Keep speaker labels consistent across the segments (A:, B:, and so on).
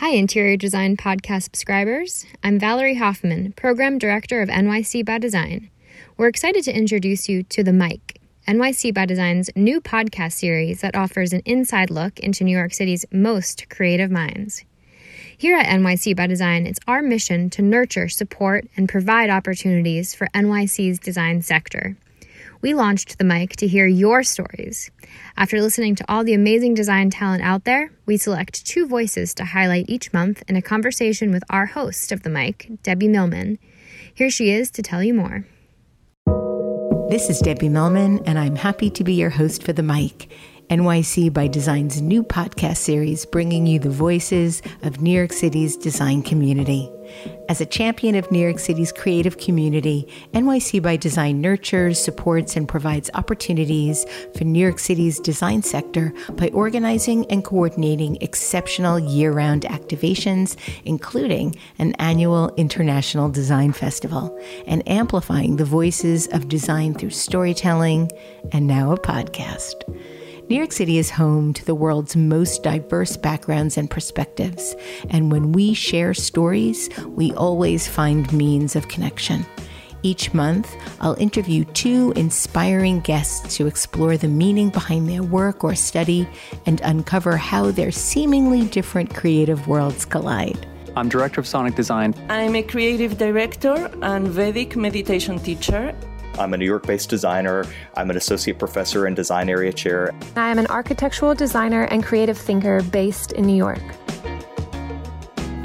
A: Hi, Interior Design Podcast subscribers. I'm Valerie Hoffman, Program Director of NYC by Design. We're excited to introduce you to The Mic, NYC by Design's new podcast series that offers an inside look into New York City's most creative minds. Here at NYC by Design, it's our mission to nurture, support, and provide opportunities for NYC's design sector. We launched the mic to hear your stories. After listening to all the amazing design talent out there, we select two voices to highlight each month in a conversation with our host of the mic, Debbie Millman. Here she is to tell you more.
B: This is Debbie Millman, and I'm happy to be your host for the mic. NYC by Design's new podcast series, bringing you the voices of New York City's design community. As a champion of New York City's creative community, NYC by Design nurtures, supports, and provides opportunities for New York City's design sector by organizing and coordinating exceptional year round activations, including an annual International Design Festival, and amplifying the voices of design through storytelling and now a podcast. New York City is home to the world's most diverse backgrounds and perspectives, and when we share stories, we always find means of connection. Each month, I'll interview two inspiring guests to explore the meaning behind their work or study and uncover how their seemingly different creative worlds collide.
C: I'm Director of Sonic Design.
D: I'm a creative director and Vedic meditation teacher.
E: I'm a New York based designer. I'm an associate professor and design area chair.
F: I am an architectural designer and creative thinker based in New York.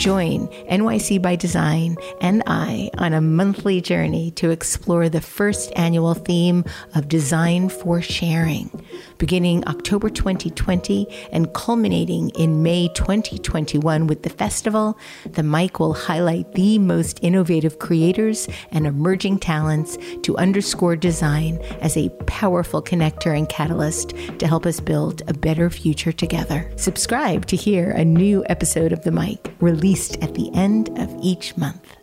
B: Join NYC by Design and I on a monthly journey to explore the first annual theme of Design for Sharing. Beginning October 2020 and culminating in May 2021 with the festival, the mic will highlight the most innovative creators and emerging talents to underscore design as a powerful connector and catalyst to help us build a better future together. Subscribe to hear a new episode of The Mic released at the end of each month.